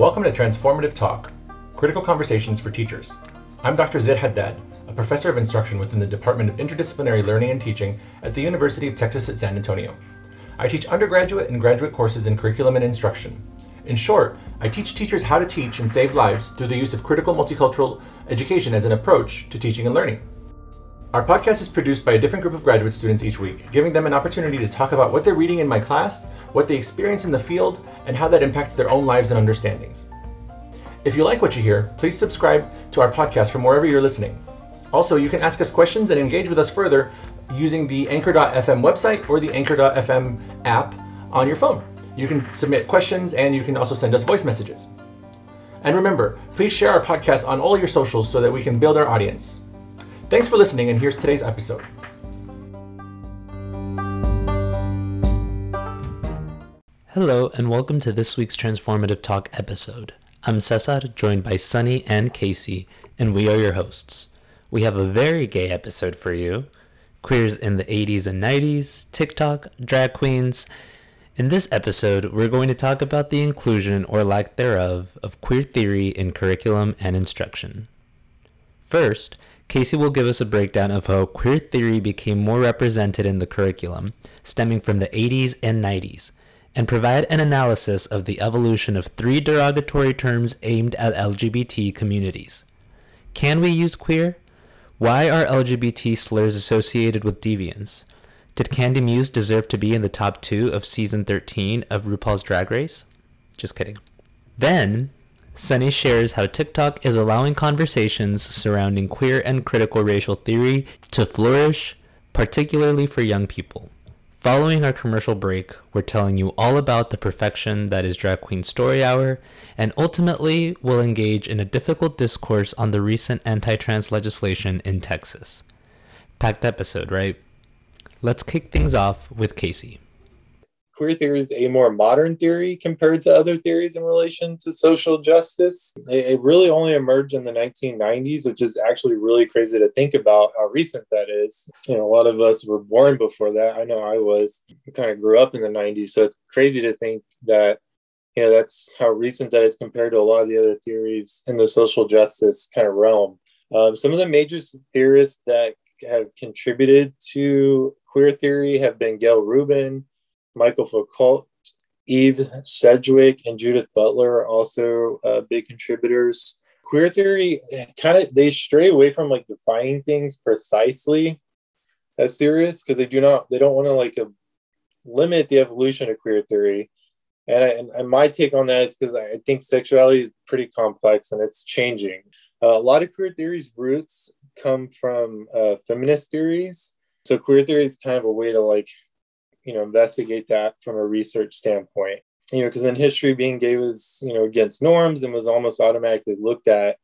Welcome to Transformative Talk, critical conversations for teachers. I'm Dr. Zaid Haddad, a professor of instruction within the Department of Interdisciplinary Learning and Teaching at the University of Texas at San Antonio. I teach undergraduate and graduate courses in curriculum and instruction. In short, I teach teachers how to teach and save lives through the use of critical multicultural education as an approach to teaching and learning. Our podcast is produced by a different group of graduate students each week, giving them an opportunity to talk about what they're reading in my class, what they experience in the field, and how that impacts their own lives and understandings. If you like what you hear, please subscribe to our podcast from wherever you're listening. Also, you can ask us questions and engage with us further using the Anchor.fm website or the Anchor.fm app on your phone. You can submit questions and you can also send us voice messages. And remember, please share our podcast on all your socials so that we can build our audience. Thanks for listening, and here's today's episode. Hello, and welcome to this week's Transformative Talk episode. I'm Cesar, joined by Sonny and Casey, and we are your hosts. We have a very gay episode for you queers in the 80s and 90s, TikTok, drag queens. In this episode, we're going to talk about the inclusion or lack thereof of queer theory in curriculum and instruction. First, Casey will give us a breakdown of how queer theory became more represented in the curriculum, stemming from the 80s and 90s, and provide an analysis of the evolution of three derogatory terms aimed at LGBT communities. Can we use queer? Why are LGBT slurs associated with deviance? Did Kandy Muse deserve to be in the top two of season 13 of RuPaul's Drag Race? Just kidding. Then, Sonny shares how TikTok is allowing conversations surrounding queer and critical racial theory to flourish, particularly for young people. Following our commercial break, we're telling you all about the perfection that is Drag Queen Story Hour, and ultimately, we'll engage in a difficult discourse on the recent anti trans legislation in Texas. Packed episode, right? Let's kick things off with Casey queer theory is a more modern theory compared to other theories in relation to social justice. It, it, really only emerged in the 1990s, which is actually really crazy to think about how recent that is. You know, a lot of us were born before that. I know I was. I kind of grew up in the 90s, so it's crazy to think that know that's how recent that is compared to a lot of the other theories in the social justice kind of realm. Um, some of the major theorists that have contributed to queer theory have been Gayle Rubin, Michael Foucault, Eve Sedgwick, and Judith Butler are also uh, big contributors. Queer theory kind of they stray away from like defining things precisely as serious because they do not they don't want to like a, limit the evolution of queer theory. And, I, and, my take on that is because I think sexuality is pretty complex and it's changing. Uh, a lot of queer theories' roots come from uh, feminist theories. So queer theory is kind of a way to like you know investigate that from a research standpoint you know because in history being gay was you know against norms and was almost automatically looked at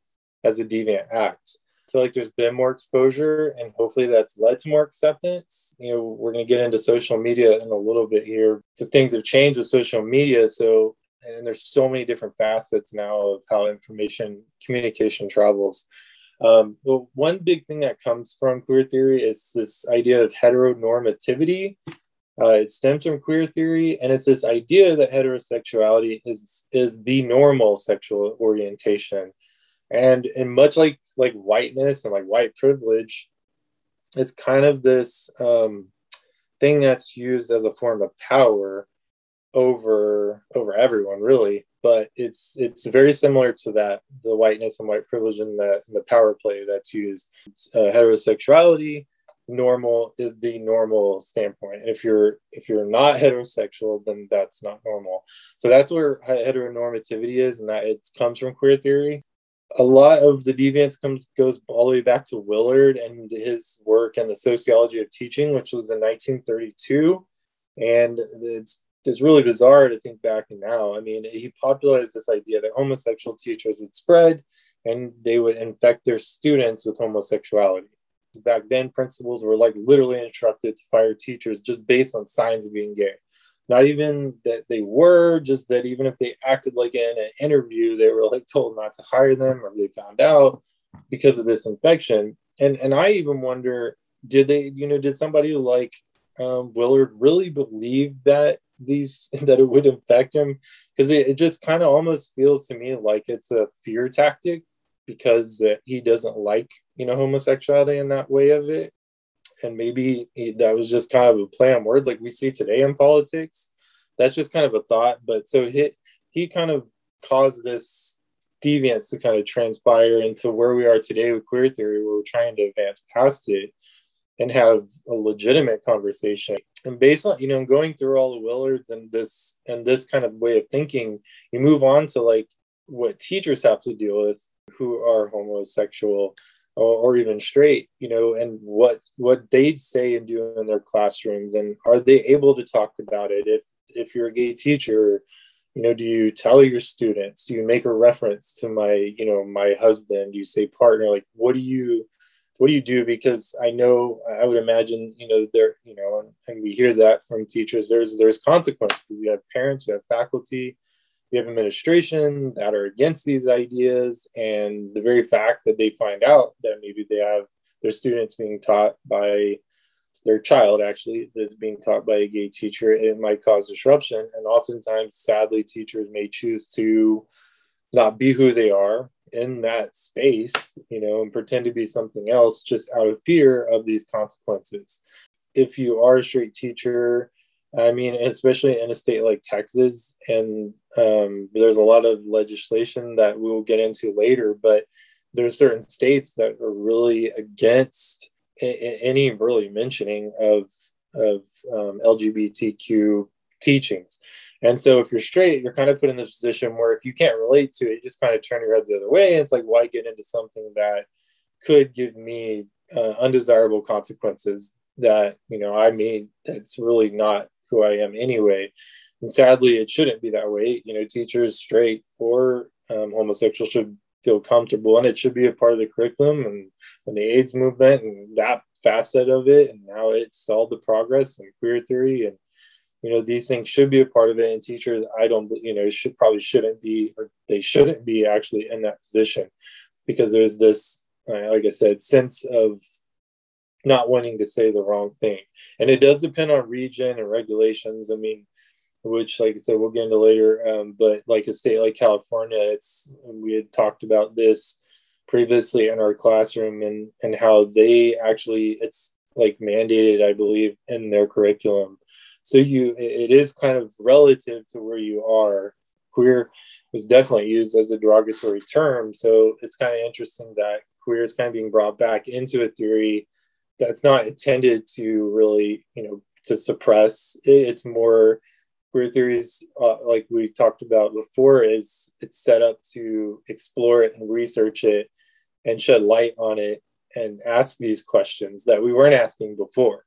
as a deviant act I feel like there's been more exposure and hopefully that's led to more acceptance. You know, we're going to get into social media in a little bit here because things have changed with social media. So, and there's so many different facets now of how information communication travels. Um, one big thing that comes from queer theory is this idea of heteronormativity, uh, it stems from queer theory, and it's this idea that heterosexuality is is the normal sexual orientation, and and much like like whiteness and like white privilege, it's kind of this um, thing that's used as a form of power over over everyone, really. But it's it's very similar to that the whiteness and white privilege and the the power play that's used. Uh, heterosexuality normal is the normal standpoint. If you're if you're not heterosexual then that's not normal. So that's where heteronormativity is and that it comes from queer theory. A lot of the deviance comes goes all the way back to willard and his work and the sociology of teaching which was in 1932 and it's it's really bizarre to think back now. I mean he popularized this idea that homosexual teachers would spread and they would infect their students with homosexuality back then principals were like literally instructed to fire teachers just based on signs of being gay. Not even that they were just that even if they acted like in an interview they were like told not to hire them or they found out because of this infection. And and i even wonder did they you know did somebody like um, willard really believe that these that it would infect him? Because it, it just kind of almost feels to me like it's a fear tactic because uh, he doesn't like you know homosexuality in that way of it. And maybe he, that was just kind of a play on words like we see today in politics. That's just kind of a thought but so he he kind of caused this deviance to kind of transpire into where we are today with queer theory where we're trying to advance past it and have a legitimate conversation. And based on you know going through all the willards and this and this kind of way of thinking you move on to like what teachers have to deal with who are homosexual or, or even straight you know and what what they say and do in their classrooms and are they able to talk about it? If if you're a gay teacher you know do you tell your students? Do you make a reference to my you know my husband? Do you say partner like what do you what do you do? Because i know i would imagine you know there you know and, and we hear that from teachers there's there's consequences. We have parents we have faculty we have administration that are against these ideas and the very fact that they find out that maybe they have their students being taught by their child actually is being taught by a gay teacher it might cause disruption. And oftentimes sadly teachers may choose to not be who they are in that space you know and pretend to be something else just out of fear of these consequences. If you are a straight teacher I mean, especially in a state like Texas, and um, there's a lot of legislation that we will get into later, but there's certain states that are really against any really mentioning of of um, LGBTQ teachings. And so, if you're straight, you're kind of put in this position where if you can't relate to it, you just kind of turn your head the other way. And it's like, why get into something that could give me uh, undesirable consequences that you know I mean that's really not who I am anyway. And sadly, it shouldn't be that way. You know, teachers, straight or um, homosexual, should feel comfortable, and it should be a part of the curriculum. And, and the AIDS movement and that facet of it, and now it stalled the progress and queer theory, and you know, these things should be a part of it. And teachers, I don't, you know, should probably shouldn't be, or they shouldn't be actually in that position, because there's this, uh, like I said, sense of not wanting to say the wrong thing. And it does depend on region and regulations. I mean, which, like I said, we'll get into later. Um, but like a state like California, it's we had talked about this previously in our classroom and and how they actually it's like mandated, I believe, in their curriculum. So you it is kind of relative to where you are. Queer was definitely used as a derogatory term. So it's kind of interesting that queer is kind of being brought back into a theory that's not intended to really you know to suppress. It's more queer theories uh, like we talked about before is it's set up to explore it and research it and shed light on it and ask these questions that we weren't asking before.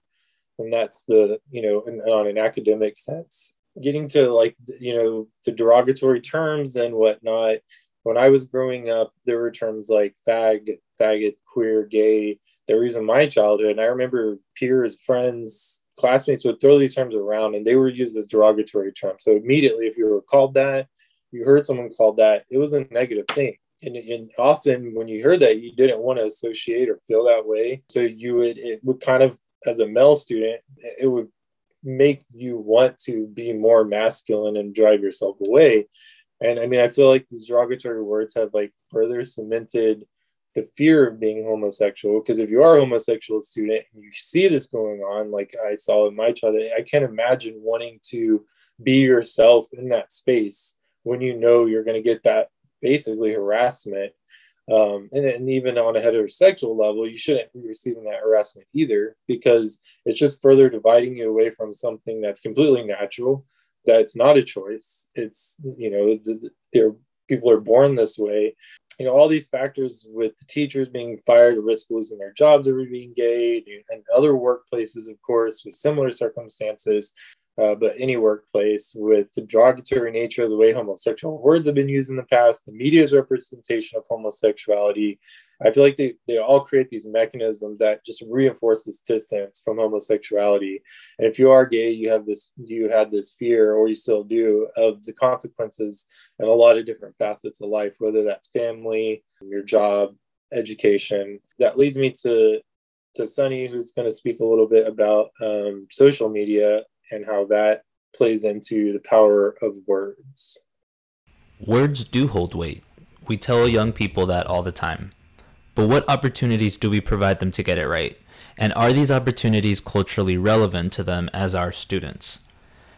And that's the you know in, on an academic sense. Getting to like you know the derogatory terms and whatnot. When i was growing up there were terms like fag faggot queer gay they were using my childhood. And I remember peers, friends, classmates would throw these terms around and they were used as derogatory terms. So immediately, if you were called that, you heard someone called that, it was a negative thing. And, and often when you heard that, you didn't want to associate or feel that way. So you would, it would kind of, as a male student, it would make you want to be more masculine and drive yourself away. And I mean, I feel like these derogatory words have like further cemented the fear of being homosexual because if you are a homosexual student and you see this going on like i saw in my childhood i can't imagine wanting to be yourself in that space when you know you're going to get that basically harassment. Um, and, and even on a heterosexual level you shouldn't be receiving that harassment either because it's just further dividing you away from something that's completely natural that's not a choice. It's you know they're people are born this way you know, all these factors with the teachers being fired or risk losing their jobs over being gay, and other workplaces, of course, with similar circumstances, uh, but any workplace with the derogatory nature of the way homosexual words have been used in the past, the media's representation of homosexuality. I feel like they, they all create these mechanisms that just reinforce this distance from homosexuality. And if you are gay, you have this, you had this fear, or you still do, of the consequences and a lot of different facets of life, whether that's family, your job, education. That leads me to to Sonny, who's going to speak a little bit about um, social media and how that plays into the power of words. Words do hold weight. We tell young people that all the time. But what opportunities do we provide them to get it right? And are these opportunities culturally relevant to them as our students?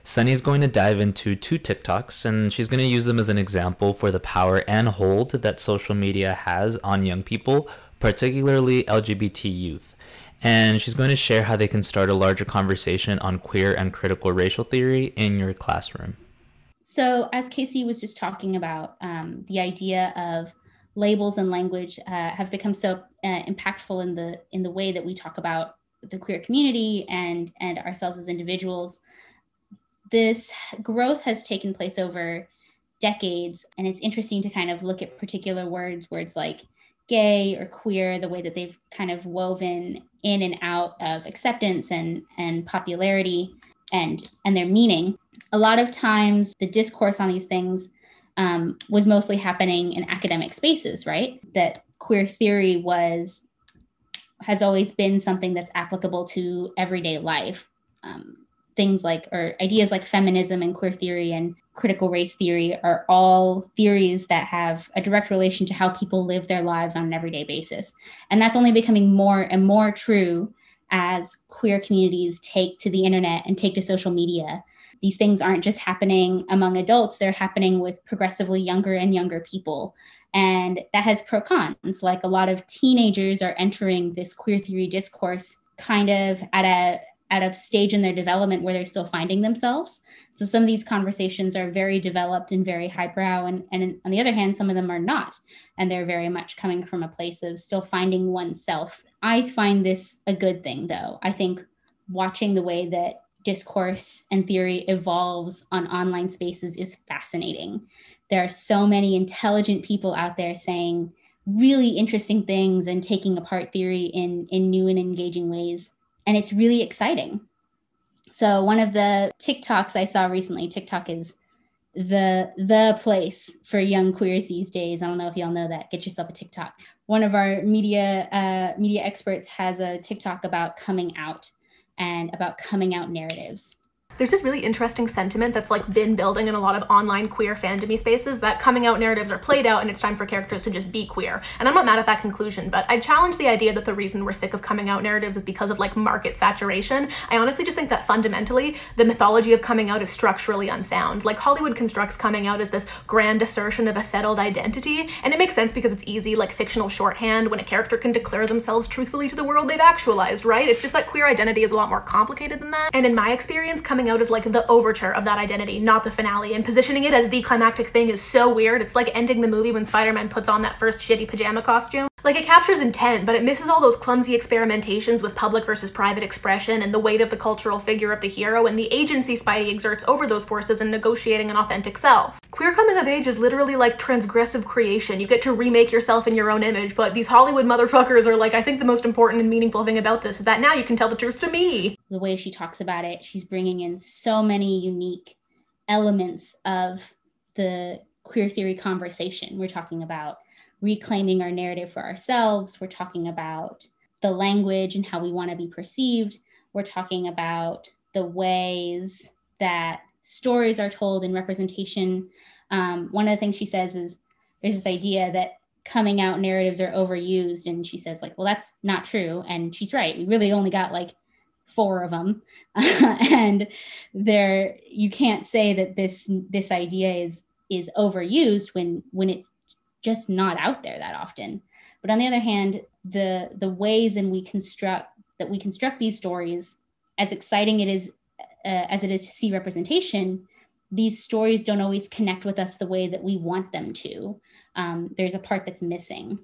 Sonny is going to dive into two TikToks and she's going to use them as an example for the power and hold that social media has on young people, particularly LGBT youth. And she's going to share how they can start a larger conversation on queer and critical racial theory in your classroom. So, as Casey was just talking about, um, the idea of labels and language uh, have become so uh, impactful in the in the way that we talk about the queer community and and ourselves as individuals this growth has taken place over decades and it's interesting to kind of look at particular words words like gay or queer the way that they've kind of woven in and out of acceptance and and popularity and and their meaning. A lot of times the discourse on these things um, was mostly happening in academic spaces right? That queer theory was has always been something that's applicable to everyday life. Um, things like or ideas like feminism and queer theory and critical race theory are all theories that have a direct relation to how people live their lives on an everyday basis. And that's only becoming more and more true as queer communities take to the internet and take to social media. These things aren't just happening among adults they're happening with progressively younger and younger people. And that has pro cons like a lot of teenagers are entering this queer theory discourse kind of at a at a stage in their development where they're still finding themselves. So some of these conversations are very developed and very highbrow, and, and on the other hand, some of them are not. And they're very much coming from a place of still finding oneself. I find this a good thing, though. I think watching the way that discourse and theory evolves on online spaces is fascinating. There are so many intelligent people out there saying really interesting things and taking apart theory in, in new and engaging ways and it's really exciting. So one of the TikToks I saw recently, TikTok is the the place for young queers these days. I don't know if y'all know that. Get yourself a TikTok. One of our media uh, media experts has a TikTok about coming out and about coming out narratives there's this really interesting sentiment that's like been building in a lot of online queer fandomy spaces that coming out narratives are played out and it's time for characters to just be queer. And I'm not mad at that conclusion, but I challenge the idea that the reason we're sick of coming out narratives is because of like market saturation. I honestly just think that fundamentally the mythology of coming out is structurally unsound. Like Hollywood constructs coming out as this grand assertion of a settled identity, and it makes sense because it's easy, like fictional shorthand when a character can declare themselves truthfully to the world they've actualized, right? It's just that queer identity is a lot more complicated than that. And in my experience, coming out is like the overture of that identity, not the finale. And positioning it as the climactic thing is so weird. It's like ending the movie when Spider-Man puts on that first shitty pajama costume. Like it captures intent, but it misses all those clumsy experimentations with public versus private expression and the weight of the cultural figure of the hero and the agency Spidey exerts over those forces in negotiating an authentic self. Queer coming of age is literally like transgressive creation. You get to remake yourself in your own image, but these Hollywood motherfuckers are like, I think the most important and meaningful thing about this is that now you can tell the truth to me. The way she talks about it, she's bringing in so many unique elements of the queer theory conversation. We're talking about reclaiming our narrative for ourselves. We're talking about the language and how we want to be perceived. We're talking about the ways that stories are told in representation. Um, one of the things she says is there's this idea that coming out narratives are overused and she says like well that's not true and she's right we really only got like four of them and there you can't say that this this idea is is overused when when it's just not out there that often. But on the other hand, the the ways in we construct that we construct these stories, as exciting it is uh, as it is to see representation, these stories don't always connect with us the way that we want them to. Um, there's a part that's missing,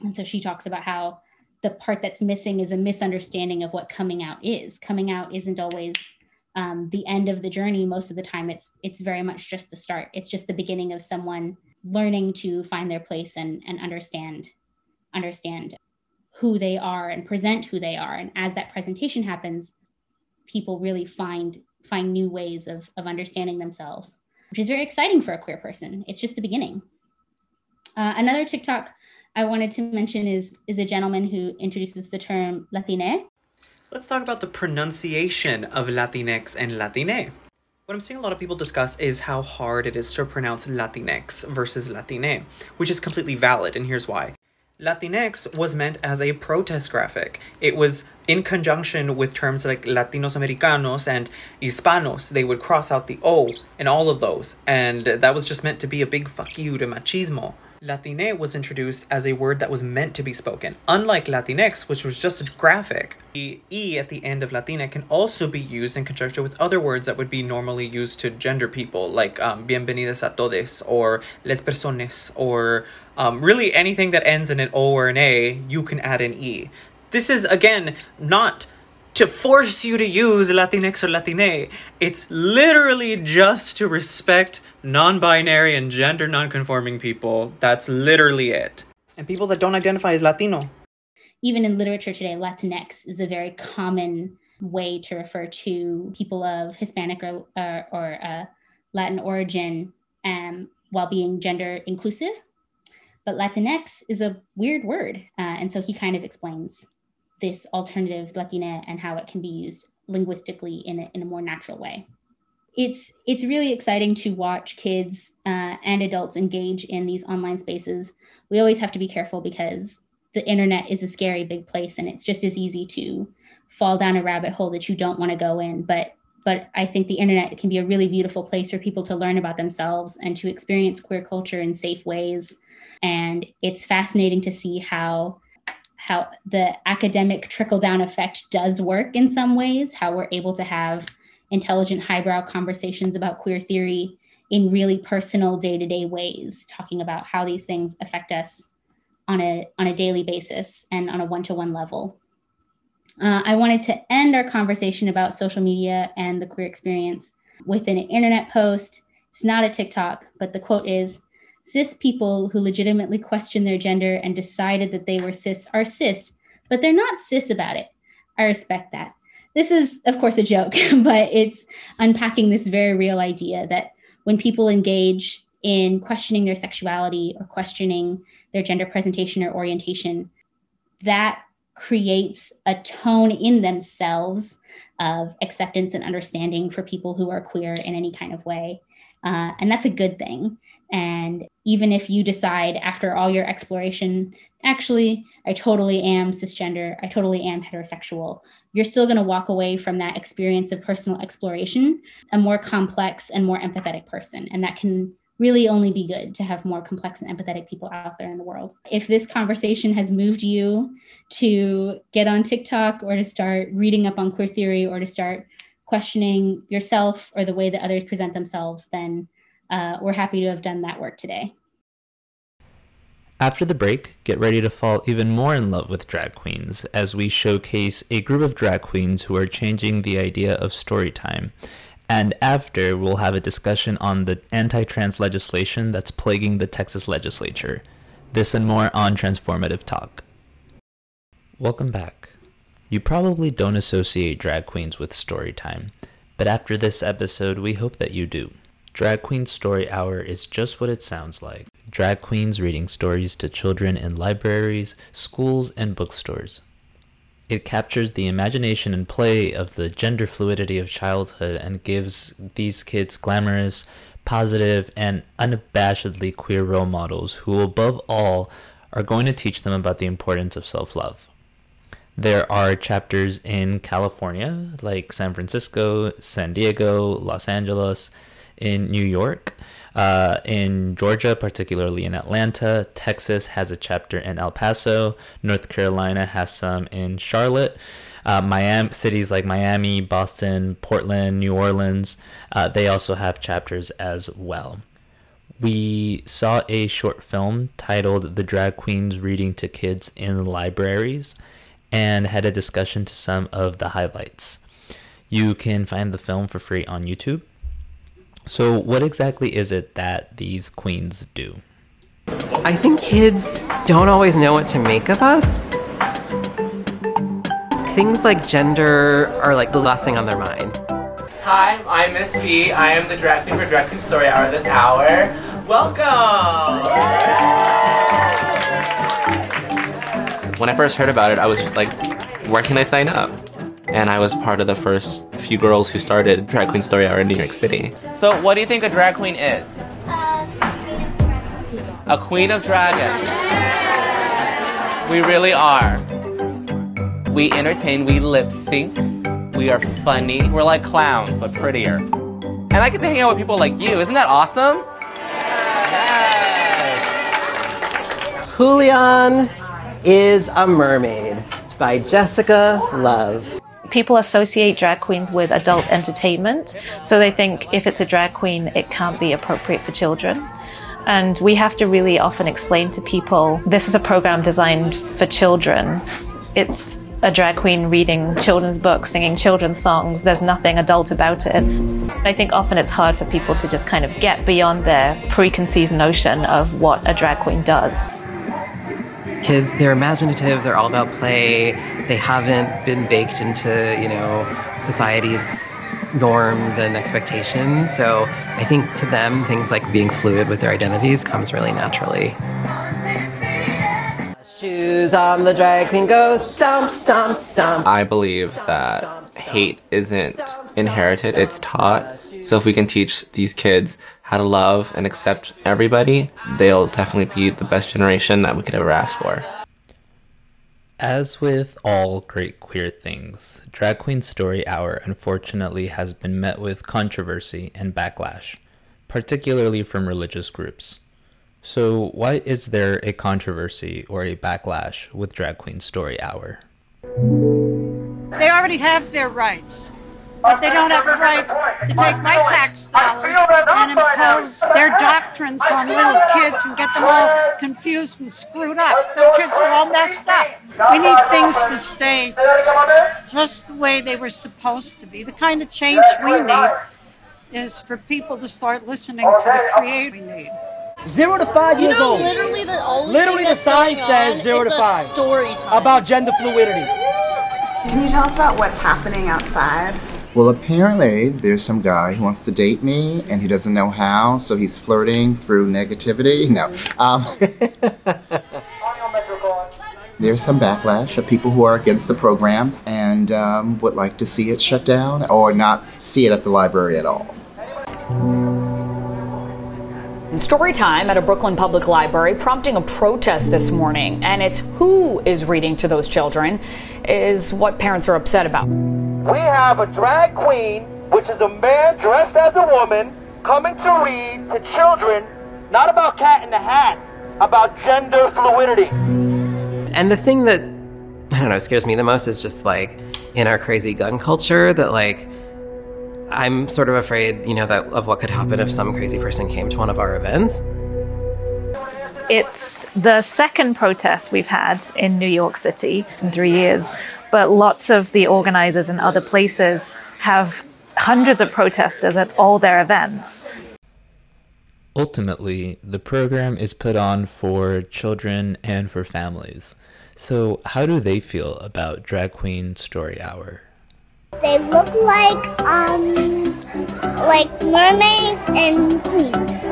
and so she talks about how the part that's missing is a misunderstanding of what coming out is. Coming out isn't always um, the end of the journey. Most of the time, it's it's very much just the start. It's just the beginning of someone learning to find their place and, and understand understand who they are and present who they are and as that presentation happens people really find find new ways of, of understanding themselves which is very exciting for a queer person it's just the beginning uh, another tiktok i wanted to mention is is a gentleman who introduces the term latine let's talk about the pronunciation of latinx and latine What I'm seeing a lot of people discuss is how hard it is to pronounce Latinx versus Latine, which is completely valid, and here's why. Latinx was meant as a protest graphic. It was in conjunction with terms like Latinos Americanos and Hispanos. They would cross out the O in all of those, and that was just meant to be a big fuck you to machismo. Latine was introduced as a word that was meant to be spoken, unlike Latinx, which was just a graphic. The E at the end of Latine can also be used in conjunction with other words that would be normally used to gender people, like um, bienvenidas a todos, or les personas, or um, really anything that ends in an O or an A, you can add an E. This is, again, not to force you to use Latinx or Latine. It's literally just to respect non binary and gender non conforming people. That's literally it. And people that don't identify as Latino. Even in literature today, Latinx is a very common way to refer to people of Hispanic or, or, or uh, Latin origin um, while being gender inclusive. But Latinx is a weird word. Uh, and so he kind of explains this alternative Latine and how it can be used linguistically in a, in a more natural way. It's it's really exciting to watch kids uh, and adults engage in these online spaces. We always have to be careful because the internet is a scary big place, and it's just as easy to fall down a rabbit hole that you don't want to go in. But but I think the internet can be a really beautiful place for people to learn about themselves and to experience queer culture in safe ways. And it's fascinating to see how how the academic trickle down effect does work in some ways, how we're able to have intelligent highbrow conversations about queer theory in really personal day-to-day ways, talking about how these things affect us on a on a daily basis and on a one-to-one level. Uh, I wanted to end our conversation about social media and the queer experience with an internet post. It's not a TikTok, but the quote is cis people who legitimately question their gender and decided that they were cis are cis, but they're not cis about it. I respect that. This is, of course, a joke, but it's unpacking this very real idea that when people engage in questioning their sexuality or questioning their gender presentation or orientation, that creates a tone in themselves of acceptance and understanding for people who are queer in any kind of way. Uh, and that's a good thing. And even if you decide after all your exploration, actually, I totally am cisgender, I totally am heterosexual, you're still going to walk away from that experience of personal exploration a more complex and more empathetic person. And that can really only be good to have more complex and empathetic people out there in the world. If this conversation has moved you to get on TikTok or to start reading up on queer theory or to start questioning yourself or the way that others present themselves, then uh, we're happy to have done that work today. After the break, get ready to fall even more in love with drag queens as we showcase a group of drag queens who are changing the idea of story time. And after, we'll have a discussion on the anti trans legislation that's plaguing the Texas legislature. This and more on Transformative Talk. Welcome back. You probably don't associate drag queens with story time, but after this episode, we hope that you do. Drag Queen Story Hour is just what it sounds like drag queens reading stories to children in libraries, schools, and bookstores. It captures the imagination and play of the gender fluidity of childhood and gives these kids glamorous, positive, and unabashedly queer role models who, above all, are going to teach them about the importance of self love. There are chapters in California, like San Francisco, San Diego, Los Angeles, in New York, uh, in Georgia, particularly in Atlanta. Texas has a chapter in El Paso. North Carolina has some in Charlotte. Uh, Miami cities like Miami, Boston, Portland, New Orleans, uh, they also have chapters as well. We saw a short film titled "The Drag Queens Reading to Kids in Libraries," and had a discussion to some of the highlights. You can find the film for free on YouTube. So, what exactly is it that these queens do? I think kids don't always know what to make of us. Things like gender are like the last thing on their mind. Hi, I'm Miss B. I am the drag queen for Drag Queen Story Hour this hour. Welcome! When I first heard about it, I was just like, where can I sign up? And I was part of the first few girls who started Drag Queen Story Hour in New York City. So, what do you think a drag queen is? A queen of dragons. We really are. We entertain, we lip sync, we are funny. We're like clowns, but prettier. And I get to hang out with people like you. Isn't that awesome? Julian is a Mermaid by Jessica Love. People associate drag queens with adult entertainment, so they think if it's a drag queen, it can't be appropriate for children. And we have to really often explain to people this is a program designed for children. It's a drag queen reading children's books, singing children's songs. There's nothing adult about it. I think often it's hard for people to just kind of get beyond their preconceived notion of what a drag queen does. Kids, they're imaginative, they're all about play. They haven't been baked into, you know, society's norms and expectations. So I think to them, things like being fluid with their identities comes really naturally. Shoes on the drag queen go stomp, stomp, stomp. I believe that hate isn't inherited, it's taught. So if we can teach these kids how to love and accept everybody, they'll definitely be the best generation that we could ever ask for. As with all great queer things, Drag Queen Story Hour unfortunately has been met with controversy and backlash, particularly from religious groups. So, why is there a controversy or a backlash with Drag Queen Story Hour? They already have their rights, but they don't have a right to take my tax dollars and impose their doctrines on little kids and get them all confused and screwed up. The kids are all messed up. We need things to stay just the way they were supposed to be. The kind of change we need is for people to start listening to the creator we need. Zero to five You years know, old. literally the only Literally thing the sign going says zero to a five. story time. About gender fluidity. Can you tell us about what's happening outside? Well, apparently, there's some guy who wants to date me and he doesn't know how, so he's flirting through negativity. No. Um, there's some backlash of people who are against the program and um, would like to see it shut down or not see it at the library at all. Story time at a Brooklyn public library prompting a protest this morning, and it's who is reading to those children is what parents are upset about. We have a drag queen, which is a man dressed as a woman, coming to read to children, not about cat in the hat, about gender fluidity. And the thing that, I don't know, scares me the most is just like in our crazy gun culture that like, I'm sort of afraid, you know, that of what could happen if some crazy person came to one of our events. It's the second protest we've had in New York City in three years, but lots of the organizers in other places have hundreds of protesters at all their events. Ultimately, the program is put on for children and for families. So, how do they feel about Drag Queen Story Hour? They look like um like mermaids and queens.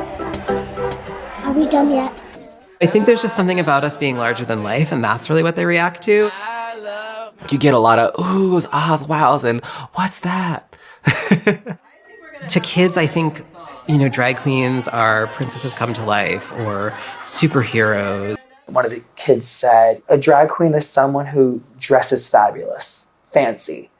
Are we done yet? I think there's just something about us being larger than life, and that's really what they react to. You get a lot of oohs, ahs, wows, and what's that? to kids, I think, you know, drag queens are princesses come to life or superheroes. One of the kids said, A drag queen is someone who dresses fabulous, fancy.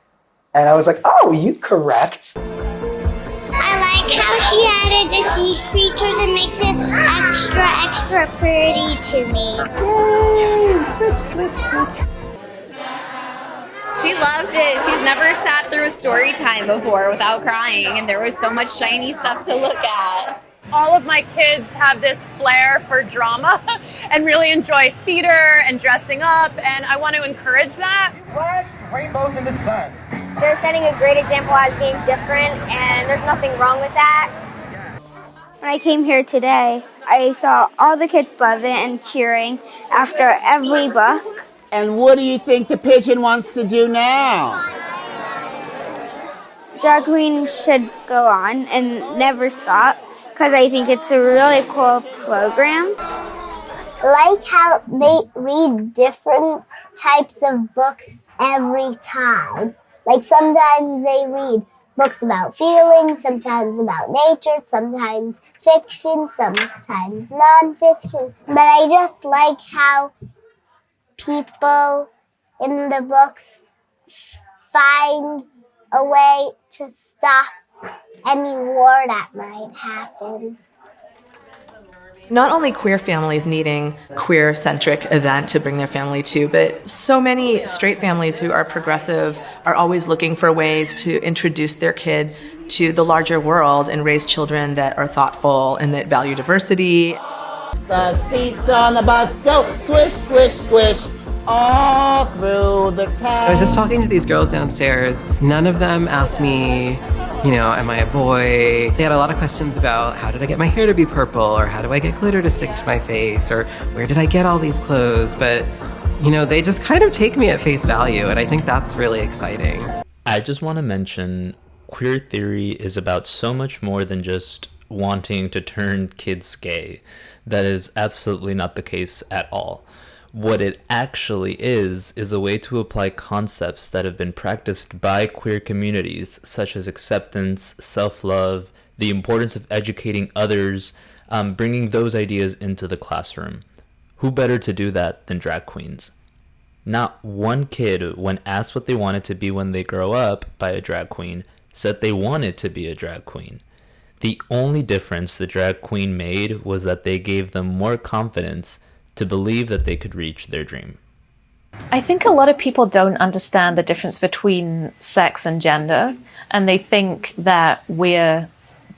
And I was like, Oh, you correct. I like how she added the sea creatures and makes it extra, extra pretty to me. She loved it. She's never sat through a story time before without crying, and there was so much shiny stuff to look at. All of my kids have this flair for drama and really enjoy theater and dressing up, and I want to encourage that. Flash rainbows in the sun. They're setting a great example as being different, and there's nothing wrong with that. When I came here today, I saw all the kids loving and cheering after every book. And what do you think the pigeon wants to do now? Drag Queen should go on and never stop because I think it's a really cool program. Like how they read different types of books every time. Like sometimes they read books about feelings, sometimes about nature, sometimes fiction, sometimes nonfiction. But I just like how people in the books find a way to stop any war that might happen. Not only queer families needing queer centric event to bring their family to, but so many straight families who are progressive are always looking for ways to introduce their kid to the larger world and raise children that are thoughtful and that value diversity. The seats on the bus go swish, swish, swish all through the town. I was just talking to these girls downstairs. None of them asked me, you know, am I a boy? They had a lot of questions about how did I get my hair to be purple, or how do I get glitter to stick to my face, or where did I get all these clothes? But, you know, they just kind of take me at face value, and I think that's really exciting. I just want to mention queer theory is about so much more than just wanting to turn kids gay. That is absolutely not the case at all. What it actually is, is a way to apply concepts that have been practiced by queer communities, such as acceptance, self love, the importance of educating others, um, bringing those ideas into the classroom. Who better to do that than drag queens? Not one kid, when asked what they wanted to be when they grow up by a drag queen, said they wanted to be a drag queen. The only difference the drag queen made was that they gave them more confidence to believe that they could reach their dream. I think a lot of people don't understand the difference between sex and gender, and they think that we're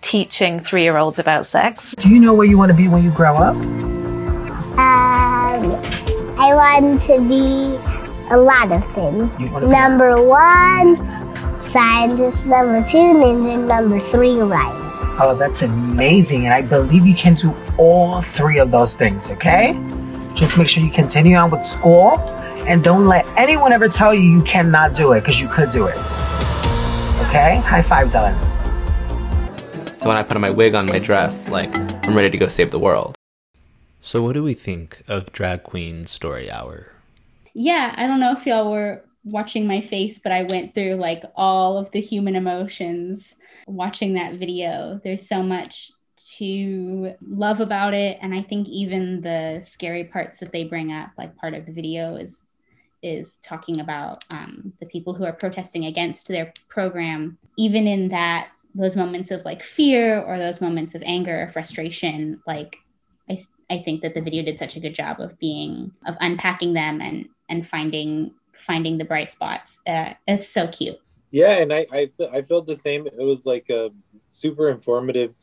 teaching three year olds about sex. Do you know where you want to be when you grow up? Um, I want to be a lot of things. You wanna be- Number one, scientist. Number two, ninja. Number three, writer. Oh, that's amazing. And I believe you can do all three of those things, okay? Just make sure you continue on with school and don't let anyone ever tell you you cannot do it because you could do it. Okay? High five, Dylan. So when I put on my wig on my dress, like, I'm ready to go save the world. So, what do we think of Drag Queen Story Hour? Yeah, I don't know if y'all were watching my face, but I went through like all of the human emotions watching that video. There's so much to love about it and I think even the scary parts that they bring up like part of the video is is talking about um, the people who are protesting against their program even in that those moments of like fear or those moments of anger or frustration like I, I think that the video did such a good job of being of unpacking them and and finding finding the bright spots. Uh, it's so cute. Yeah, and I I, I felt the same. It was like a super informative.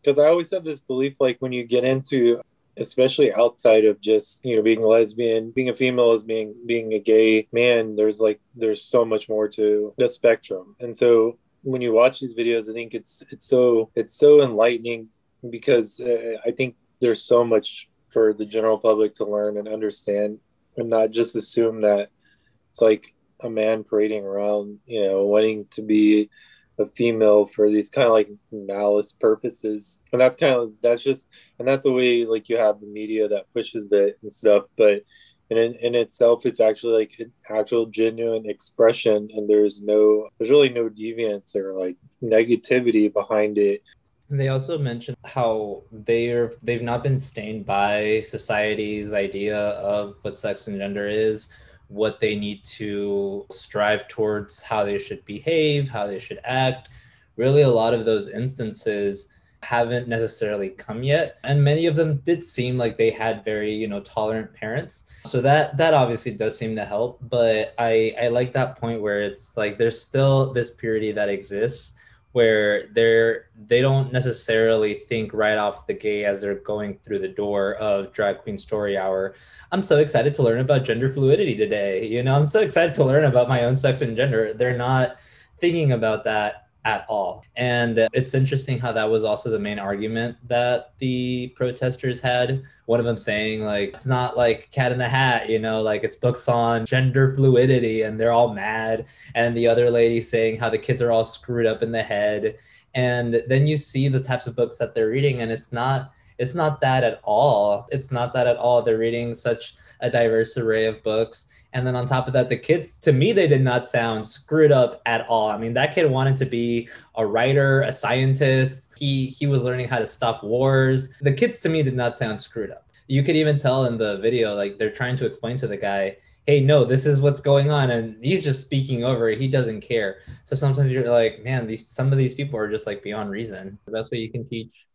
Because I always have this belief like when you get into especially outside of just you know being a lesbian being a female as being being a gay man there's like there's so much more to the spectrum. And so when you watch these videos i think it's it's so it's so enlightening because uh, i think there's so much for the general public to learn and understand and not just assume that it's like a man parading around, you know, wanting to be a female for these kind of like malice purposes. And that's kind of that's just and that's the way like you have the media that pushes it and stuff. But in, in itself it's actually like an actual genuine expression and there's no there's really no deviance or like negativity behind it. They also mentioned how they're they've not been stained by society's idea of what sex and gender is, what they need to strive towards, how they should behave, how they should act. Really, a lot of those instances haven't necessarily come yet and many of them did seem like they had very you know tolerant parents so that that obviously does seem to help but i i like that point where it's like there's still this purity that exists where they're they don't necessarily think right off the gate as they're going through the door of drag queen story hour i'm so excited to learn about gender fluidity today you know? I'm so excited to learn about my own sex and gender. They're not thinking about that at all. And it's interesting how that was also the main argument that the protesters had. One of them saying like it's not like cat in the hat you know like it's books on gender fluidity and they're all mad. And the other lady saying how the kids are all screwed up in the head. And then you see the types of books that they're reading and it's not it's not that at all. It's not that at all. They're reading such a diverse array of books. And then on top of that, the kids, to me, they did not sound screwed up at all. I mean, that kid wanted to be a writer, a scientist. He he was learning how to stop wars. The kids to me did not sound screwed up. You could even tell in the video, like they're trying to explain to the guy, hey, no, this is what's going on. And he's just speaking over it. He doesn't care. So sometimes you're like, man, these some of these people are just like beyond reason. The best way you can teach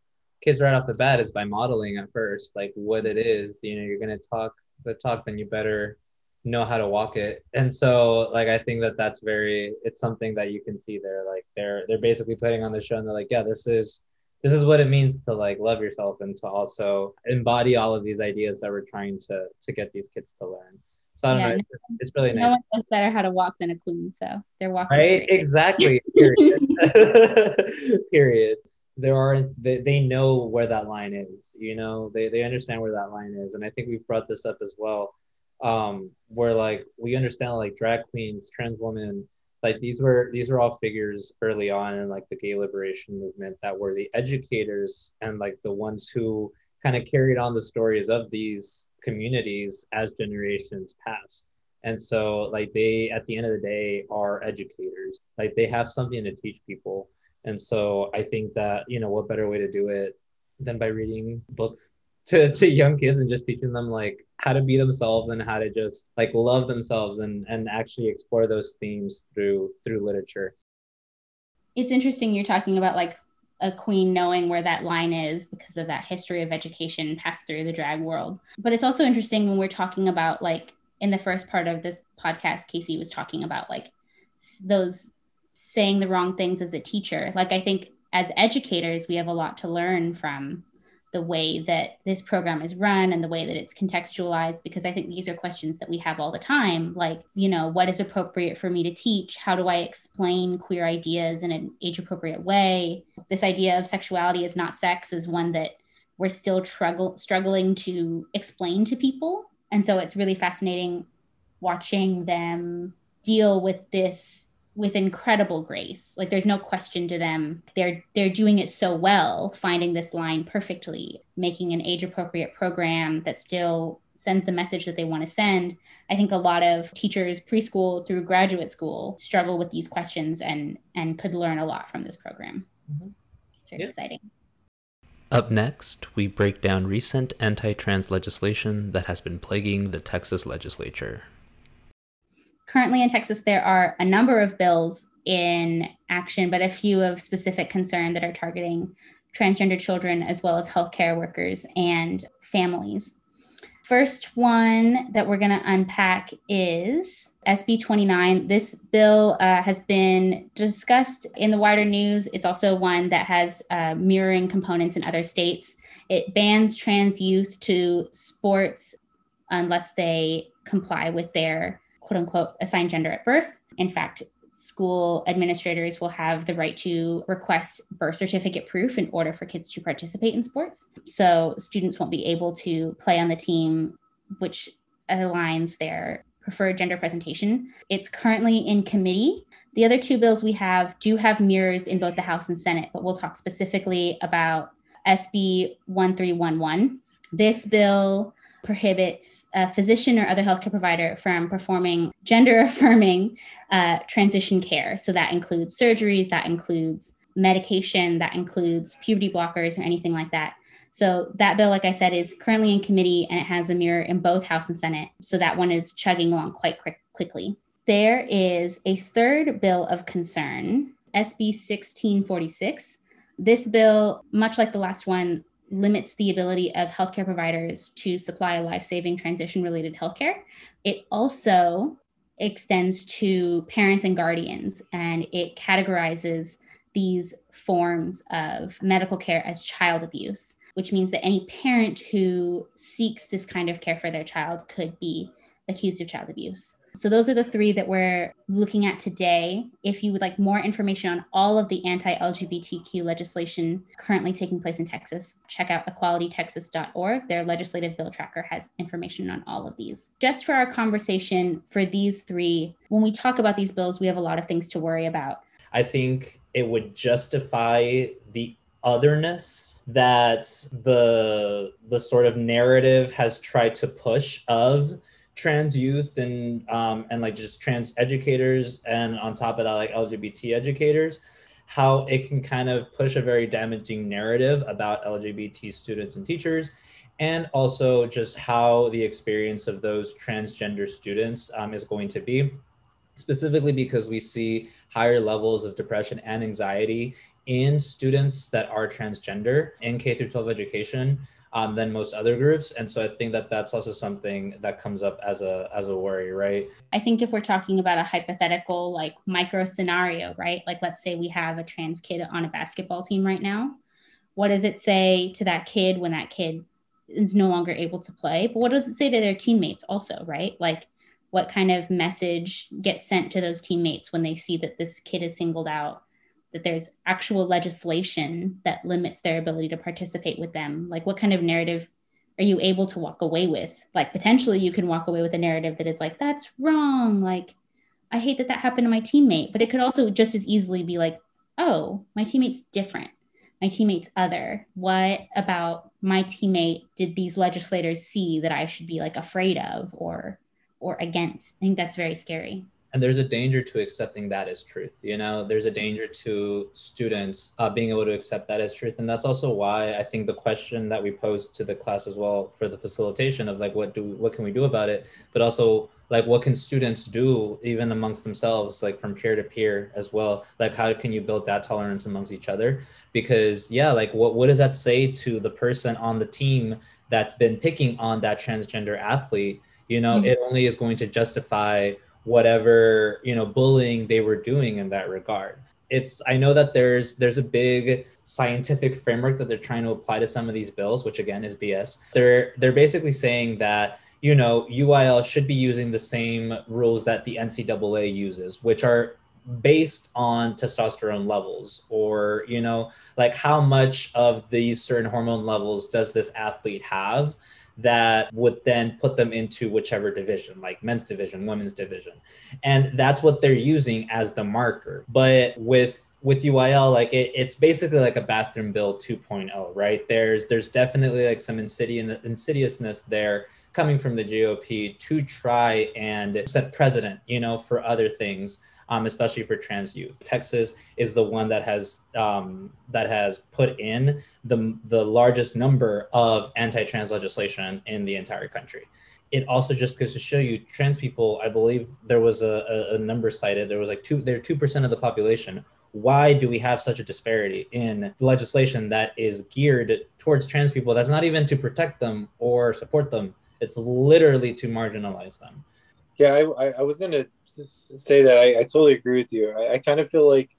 kids right off the bat is by modeling at first, like what it is. You know, you're gonna talk the talk, then you better know how to walk it. And so like i think that that's very it's something that you can see there like they're they're basically putting on the show and they're like yeah this is this is what it means to like love yourself and to also embody all of these ideas that we're trying to to get these kids to learn. So i don't Yeah, know it's, it's really No nice. one knows better how to walk than a queen, so they're walking. right? exactly. Period. Period. There are they, they know where that line is you know? They, they understand where that line is and i think we've brought this up as well um where like we understand like drag queens trans women like these were these were all figures early on in like the gay liberation movement that were the educators and like the ones who kind of carried on the stories of these communities as generations passed. And so like they at the end of the day are educators. Like they have something to teach people. And so i think that you know what better way to do it than by reading books to, to young kids and just teaching them like how to be themselves and how to just like love themselves and and actually explore those themes through through literature it's interesting you're talking about like a queen knowing where that line is because of that history of education passed through the drag world. But it's also interesting when we're talking about like in the first part of this podcast, Casey was talking about like those saying the wrong things as a teacher. Like I think as educators, we have a lot to learn from the way that this program is run and the way that it's contextualized because i think these are questions that we have all the time like you know what is appropriate for me to teach? How do i explain queer ideas in an age appropriate way? This idea of sexuality is not sex is one that we're still struggling to explain to people. And so it's really fascinating watching them deal with this with incredible grace. Like there's no question to them. They're they're doing it so well finding this line perfectly making an age appropriate program that still sends the message that they want to send. I think a lot of teachers preschool through graduate school struggle with these questions and and could learn a lot from this program. It's very exciting. Up next, we break down recent anti trans legislation that has been plaguing the Texas legislature. Currently in Texas, there are a number of bills in action, but a few of specific concern that are targeting transgender children as well as healthcare workers and families. First one that we're going to unpack is SB 29. This bill uh, has been discussed in the wider news. It's also one that has uh, mirroring components in other states. It bans trans youth to sports unless they comply with their quote unquote assigned gender at birth. In fact, school administrators will have the right to request birth certificate proof in order for kids to participate in sports. So students won't be able to play on the team, which aligns their preferred gender presentation. It's currently in committee. The other two bills we have do have mirrors in both the House and Senate, but we'll talk specifically about SB 1311. This bill prohibits a physician or other healthcare provider from performing gender affirming uh, transition care. So that includes surgeries, that includes medication, that includes puberty blockers or anything like that. So that bill, like I said, is currently in committee and it has a mirror in both House and Senate. So that one is chugging along quite quick, quickly. There is a third bill of concern, SB 1646. This bill, much like the last one, limits the ability of healthcare providers to supply life saving transition related healthcare. It also extends to parents and guardians and it categorizes these forms of medical care as child abuse, which means that any parent who seeks this kind of care for their child could be accused of child abuse. So, those are the three that we're looking at today. If you would like more information on all of the anti LGBTQ legislation currently taking place in Texas, check out equalitytexas.org. Their legislative bill tracker has information on all of these. Just for our conversation for these three, when we talk about these bills, we have a lot of things to worry about. I think it would justify the otherness that the the sort of narrative has tried to push of trans youth and um, and like just trans educators and on top of that like lgbt educators how it can kind of push a very damaging narrative about lgbt students and teachers and also just how the experience of those transgender students um, is going to be. Specifically because we see higher levels of depression and anxiety in students that are transgender in K through 12 education um, than most other groups, and so I think that that's also something that comes up as a as a worry, right? I think if we're talking about a hypothetical like micro scenario, right? Like let's say we have a trans kid on a basketball team right now. What does it say to that kid when that kid is no longer able to play? But what does it say to their teammates also, right? Like what kind of message gets sent to those teammates when they see that this kid is singled out that there's actual legislation that limits their ability to participate with them? Like what kind of narrative are you able to walk away with? Like potentially you can walk away with a narrative that is like that's wrong. Like i hate that that happened to my teammate. But it could also just as easily be like oh my teammate's different. My teammate's other. What about my teammate did these legislators see that i should be like afraid of or or against? I think that's very scary and there's a danger to accepting that as truth you know? There's a danger to students uh, being able to accept that as truth. And that's also why i think the question that we posed to the class as well for the facilitation of like what do what can we do about it? But also like what can students do even amongst themselves like from peer to peer as well? Like how can you build that tolerance amongst each other? Because yeah like what, what does that say to the person on the team that's been picking on that transgender athlete? You know mm-hmm. it only is going to justify whatever you know bullying they were doing in that regard. It's i know that there's there's a big scientific framework that they're trying to apply to some of these bills which again is bs they're they're basically saying that you know uil should be using the same rules that the ncaa uses which are based on testosterone levels or you know like how much of these certain hormone levels does this athlete have that would then put them into whichever division, like men's division, women's division. And that's what they're using as the marker. But with with UIL, like it, it's basically like a bathroom bill 2.0, right? There's there's definitely like some insidious insidiousness there coming from the GOP to try and set precedent, you know, for other things um, especially for trans youth. Texas is the one that has um, that has put in the the largest number of anti-trans legislation in the entire country. It also just goes to show you trans people. I believe there was a, a, a number cited. There was like two. They're two percent of the population. Why do we have such a disparity in legislation that is geared towards trans people? That's not even to protect them or support them. It's literally to marginalize them. Yeah, I, I was gonna say that I, I totally agree with you. I, I kind of feel like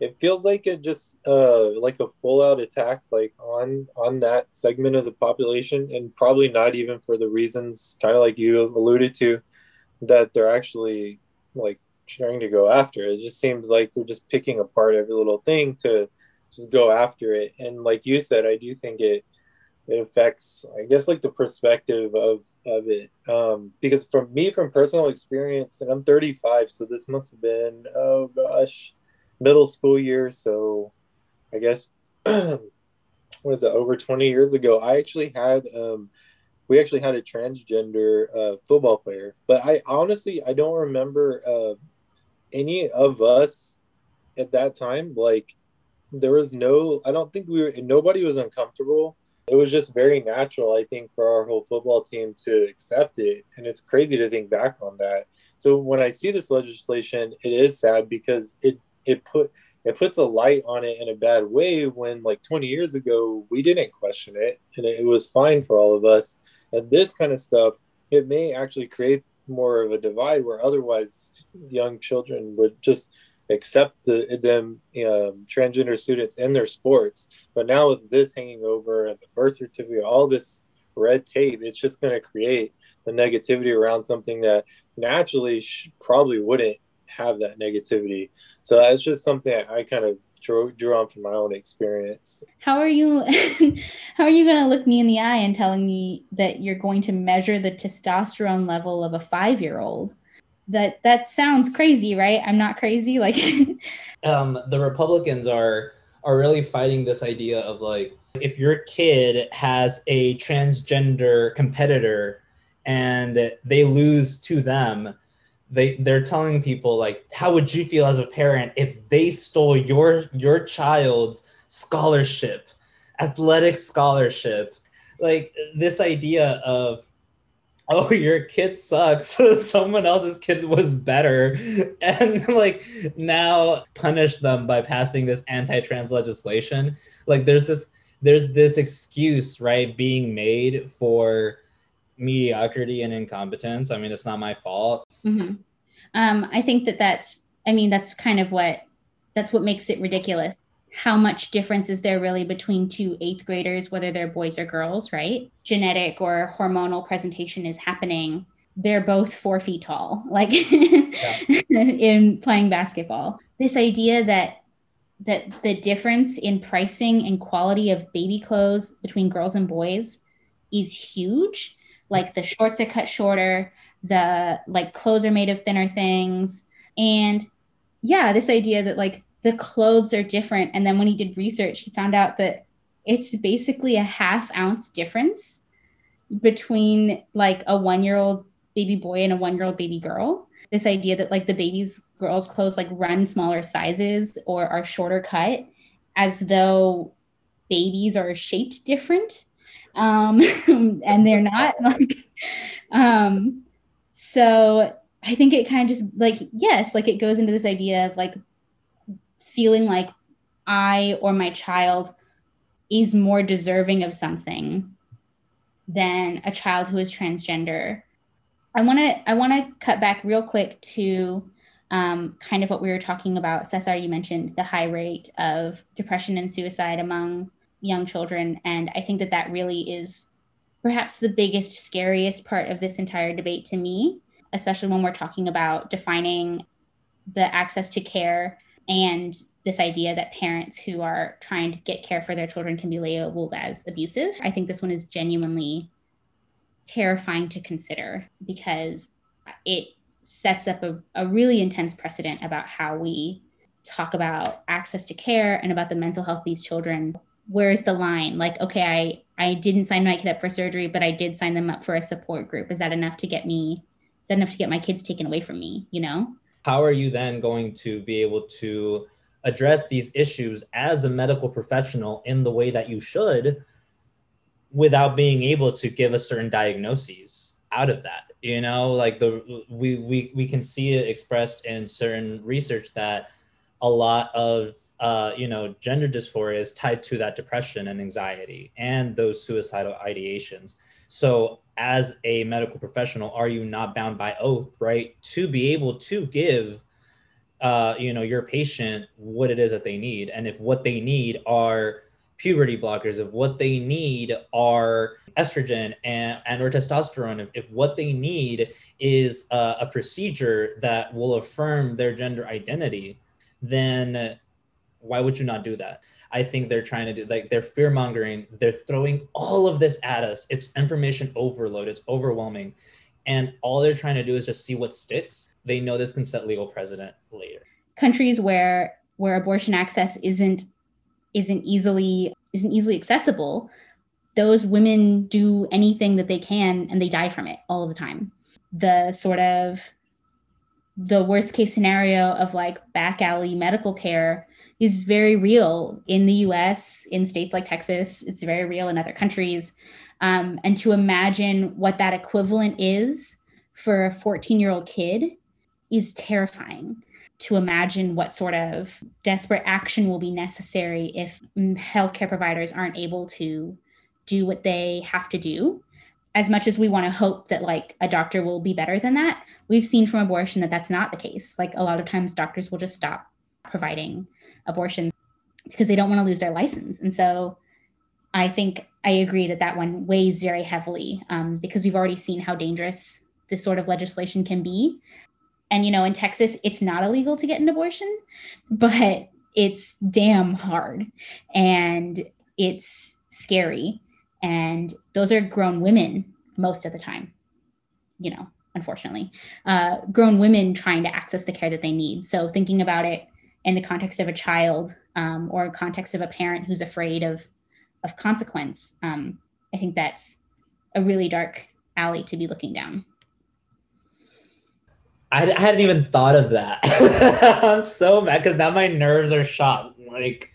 it feels like it just uh like a full out attack like on on that segment of the population and probably not even for the reasons kind of like you alluded to that they're actually like trying to go after it just seems like they're just picking apart every little thing to just go after it and like you said i do think it it affects i guess like the perspective of of it. Um because from me from personal experience and i'm 35 so this must have been oh gosh middle school year. So i guess what is it over 20 years ago i actually had um we actually had a transgender uh, football player. But i honestly i don't remember uh, any of us at that time like there was no i don't think we were nobody was uncomfortable it was just very natural, I think, for our whole football team to accept it. And it's crazy to think back on that. So when I see this legislation, it is sad because it it put it puts a light on it in a bad way when like 20 years ago we didn't question it and it was fine for all of us. And this kind of stuff, it may actually create more of a divide where otherwise young children would just accept the, them um, transgender students in their sports. But now with this hanging over and the birth certificate, all this red tape, it's just going to create the negativity around something that naturally sh- probably wouldn't have that negativity. So that's just something I, kind of drew, drew on from my own experience. How are you? how are you going to look me in the eye and telling me that you're going to measure the testosterone level of a five year old? That that sounds crazy, right? I'm not crazy. Like, um, the Republicans are are really fighting this idea of like if your kid has a transgender competitor and they lose to them they they're telling people like how would you feel as a parent if they stole your your child's scholarship athletic scholarship like this idea of oh your kid sucks. Someone else's kid was better. And like now punish them by passing this anti-trans legislation. Like there's this there's this excuse right being made for mediocrity and incompetence. I mean it's not my fault. Hmm Um, I think that that's, I mean, that's kind of what, that's what makes it ridiculous. How much difference is there really between two eighth graders, whether they're boys or girls, right? Genetic or hormonal presentation is happening. They're both four feet tall, like in playing basketball. This idea that that the difference in pricing and quality of baby clothes between girls and boys is huge. Like the shorts are cut shorter, the like clothes are made of thinner things and yeah this idea that like the clothes are different. And then when he did research he found out that it's basically a half ounce difference between like a one year old baby boy and a one year old baby girl. This idea that like the baby's girls clothes like run smaller sizes or are shorter cut as though babies are shaped different um and they're not like um so I think it kind of just like, yes, like it goes into this idea of like feeling like I or my child is more deserving of something than a child who is transgender. I want to I want to cut back real quick to um, kind of what we were talking about. Cesar, you mentioned the high rate of depression and suicide among young children, and I think that that really is perhaps the biggest, scariest part of this entire debate to me, especially when we're talking about defining the access to care and this idea that parents who are trying to get care for their children can be labeled as abusive. I think this one is genuinely terrifying to consider because it sets up a, a really intense precedent about how we talk about access to care and about the mental health of these children. Where's the line? Like okay i i didn't sign my kid up for surgery but i did sign them up for a support group. Is that enough to get me is that enough to get my kids taken away from me you know how are you then going to be able to address these issues as a medical professional in the way that you should without being able to give a certain diagnoses out of that? You know like the we we, we can see it expressed in certain research that a lot of uh, you know gender dysphoria is tied to that depression and anxiety and those suicidal ideations. So as a medical professional are you not bound by oath right? To be able to give uh, you know your patient what it is that they need. And if what they need are puberty blockers if what they need are estrogen and, and or testosterone if, if what they need is uh, a procedure that will affirm their gender identity then why would you not do that i think they're trying to do like they're fear mongering they're throwing all of this at us. It's information overload it's overwhelming. And all they're trying to do is just see what sticks. They know this can set legal precedent later. Countries where where abortion access isn't isn't easily isn't easily accessible those women do anything that they can and they die from it all the time. The sort of the worst case scenario of like back alley medical care is very real in the US, in states like Texas. It's very real in other countries. Um, and to imagine what that equivalent is for a 14 year old kid is terrifying. To imagine what sort of desperate action will be necessary if healthcare providers aren't able to do what they have to do as much as we want to hope that like a doctor will be better than that we've seen from abortion that that's not the case like a lot of times doctors will just stop providing abortion because they don't want to lose their license. And so i think i agree that that one weighs very heavily um, because we've already seen how dangerous this sort of legislation can be. And you know in texas it's not illegal to get an abortion but it's damn hard and it's scary. And those are grown women most of the time you know unfortunately uh, grown women trying to access the care that they need. So thinking about it in the context of a child um, or context of a parent who's afraid of of consequence. Um, I think that's a really dark alley to be looking down. I, I hadn't even thought of that. I'm so mad because now my nerves are shot like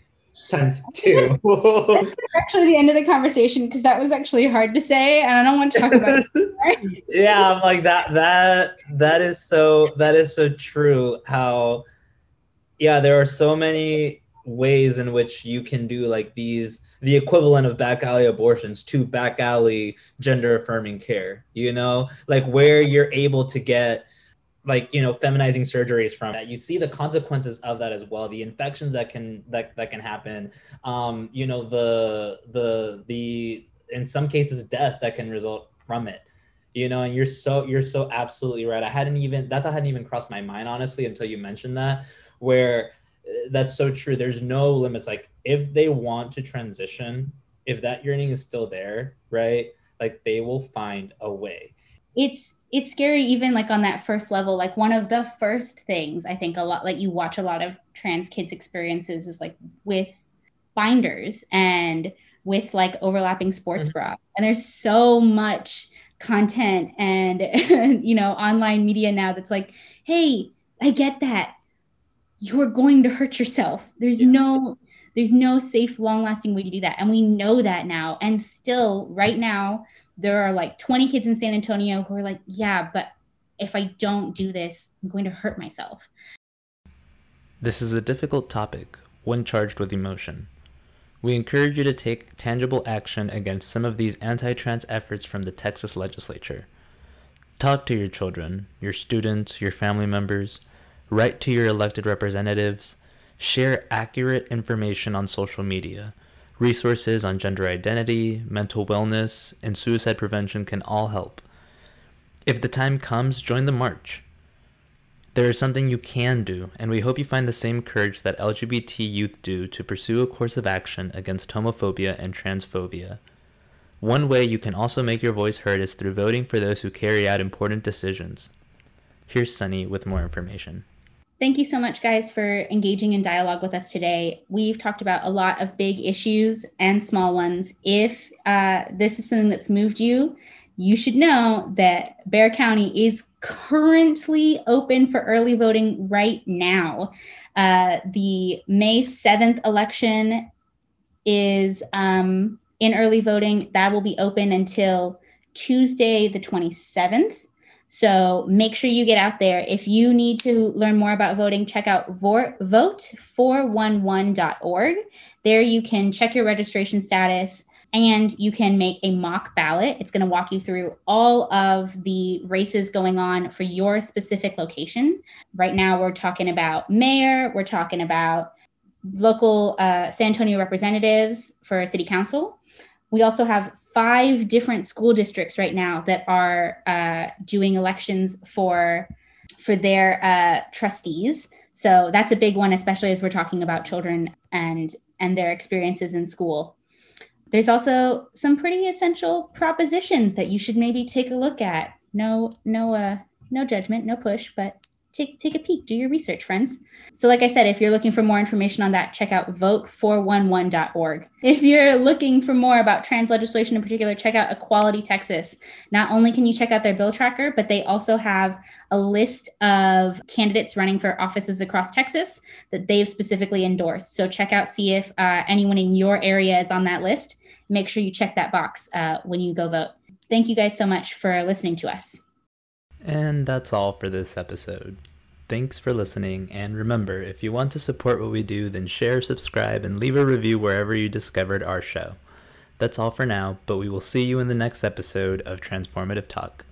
times two. That's actually the end of the conversation because that was actually hard to say, and I don't want to talk about it. yeah, I'm like that. That that is so. That is so true. How, yeah, there are so many ways in which you can do like these the equivalent of back alley abortions to back alley gender affirming care you know? Like where you're able to get like you know feminizing surgeries from that. You see the consequences of that as well the infections that can that, that can happen. Um you know the the the in some cases death that can result from it you know? And you're so you're so absolutely right. I hadn't even that thought hadn't even crossed my mind honestly until you mentioned that where that's so true. There's no limits. Like if they want to transition, if that yearning is still there, right? Like they will find a way. It's it's scary even like on that first level. Like one of the first things I think a lot like you watch a lot of trans kids experiences is like with binders and with like overlapping sports mm-hmm. bra. And there's so much content and you know online media now that's like, hey, I get that you're going to hurt yourself. There's yeah. no there's no safe long lasting way to do that and we know that now and still right now there are like 20 kids in San Antonio who are like, yeah, but if I don't do this, I'm going to hurt myself. This is a difficult topic, when charged with emotion. We encourage you to take tangible action against some of these anti trans efforts from the Texas legislature. Talk to your children, your students, your family members write to your elected representatives, share accurate information on social media. Resources on gender identity, mental wellness, and suicide prevention can all help. If the time comes, join the march. There is something you can do, and we hope you find the same courage that LGBT youth do to pursue a course of action against homophobia and transphobia. One way you can also make your voice heard is through voting for those who carry out important decisions. Here's Sonny with more information. Thank you so much, guys, for engaging in dialogue with us today. We've talked about a lot of big issues and small ones. If uh, this is something that's moved you, you should know that Bexar County is currently open for early voting right now. Uh, the May 7th election is um, in early voting. That will be open until Tuesday, the 27th. So make sure you get out there. If you need to learn more about voting, check out vote411.org. There you can check your registration status and you can make a mock ballot. It's going to walk you through all of the races going on for your specific location. Right now, we're talking about mayor, we're talking about local uh, San Antonio representatives for city council. We also have five different school districts right now that are uh, doing elections for for their uh, trustees. So that's a big one, especially as we're talking about children and and their experiences in school. There's also some pretty essential propositions that you should maybe take a look at. No, no, uh, no judgment, no push, but take take a peek, do your research, friends. So, like I said, if you're looking for more information on that, check out vote411.org. If you're looking for more about trans legislation in particular, check out Equality Texas. Not only can you check out their bill tracker, but they also have a list of candidates running for offices across Texas that they've specifically endorsed. So, check out, see if uh, anyone in your area is on that list. Make sure you check that box uh, when you go vote. Thank you guys so much for listening to us. And that's all for this episode. Thanks for listening, and remember if you want to support what we do, then share, subscribe, and leave a review wherever you discovered our show. That's all for now, but we will see you in the next episode of Transformative Talk.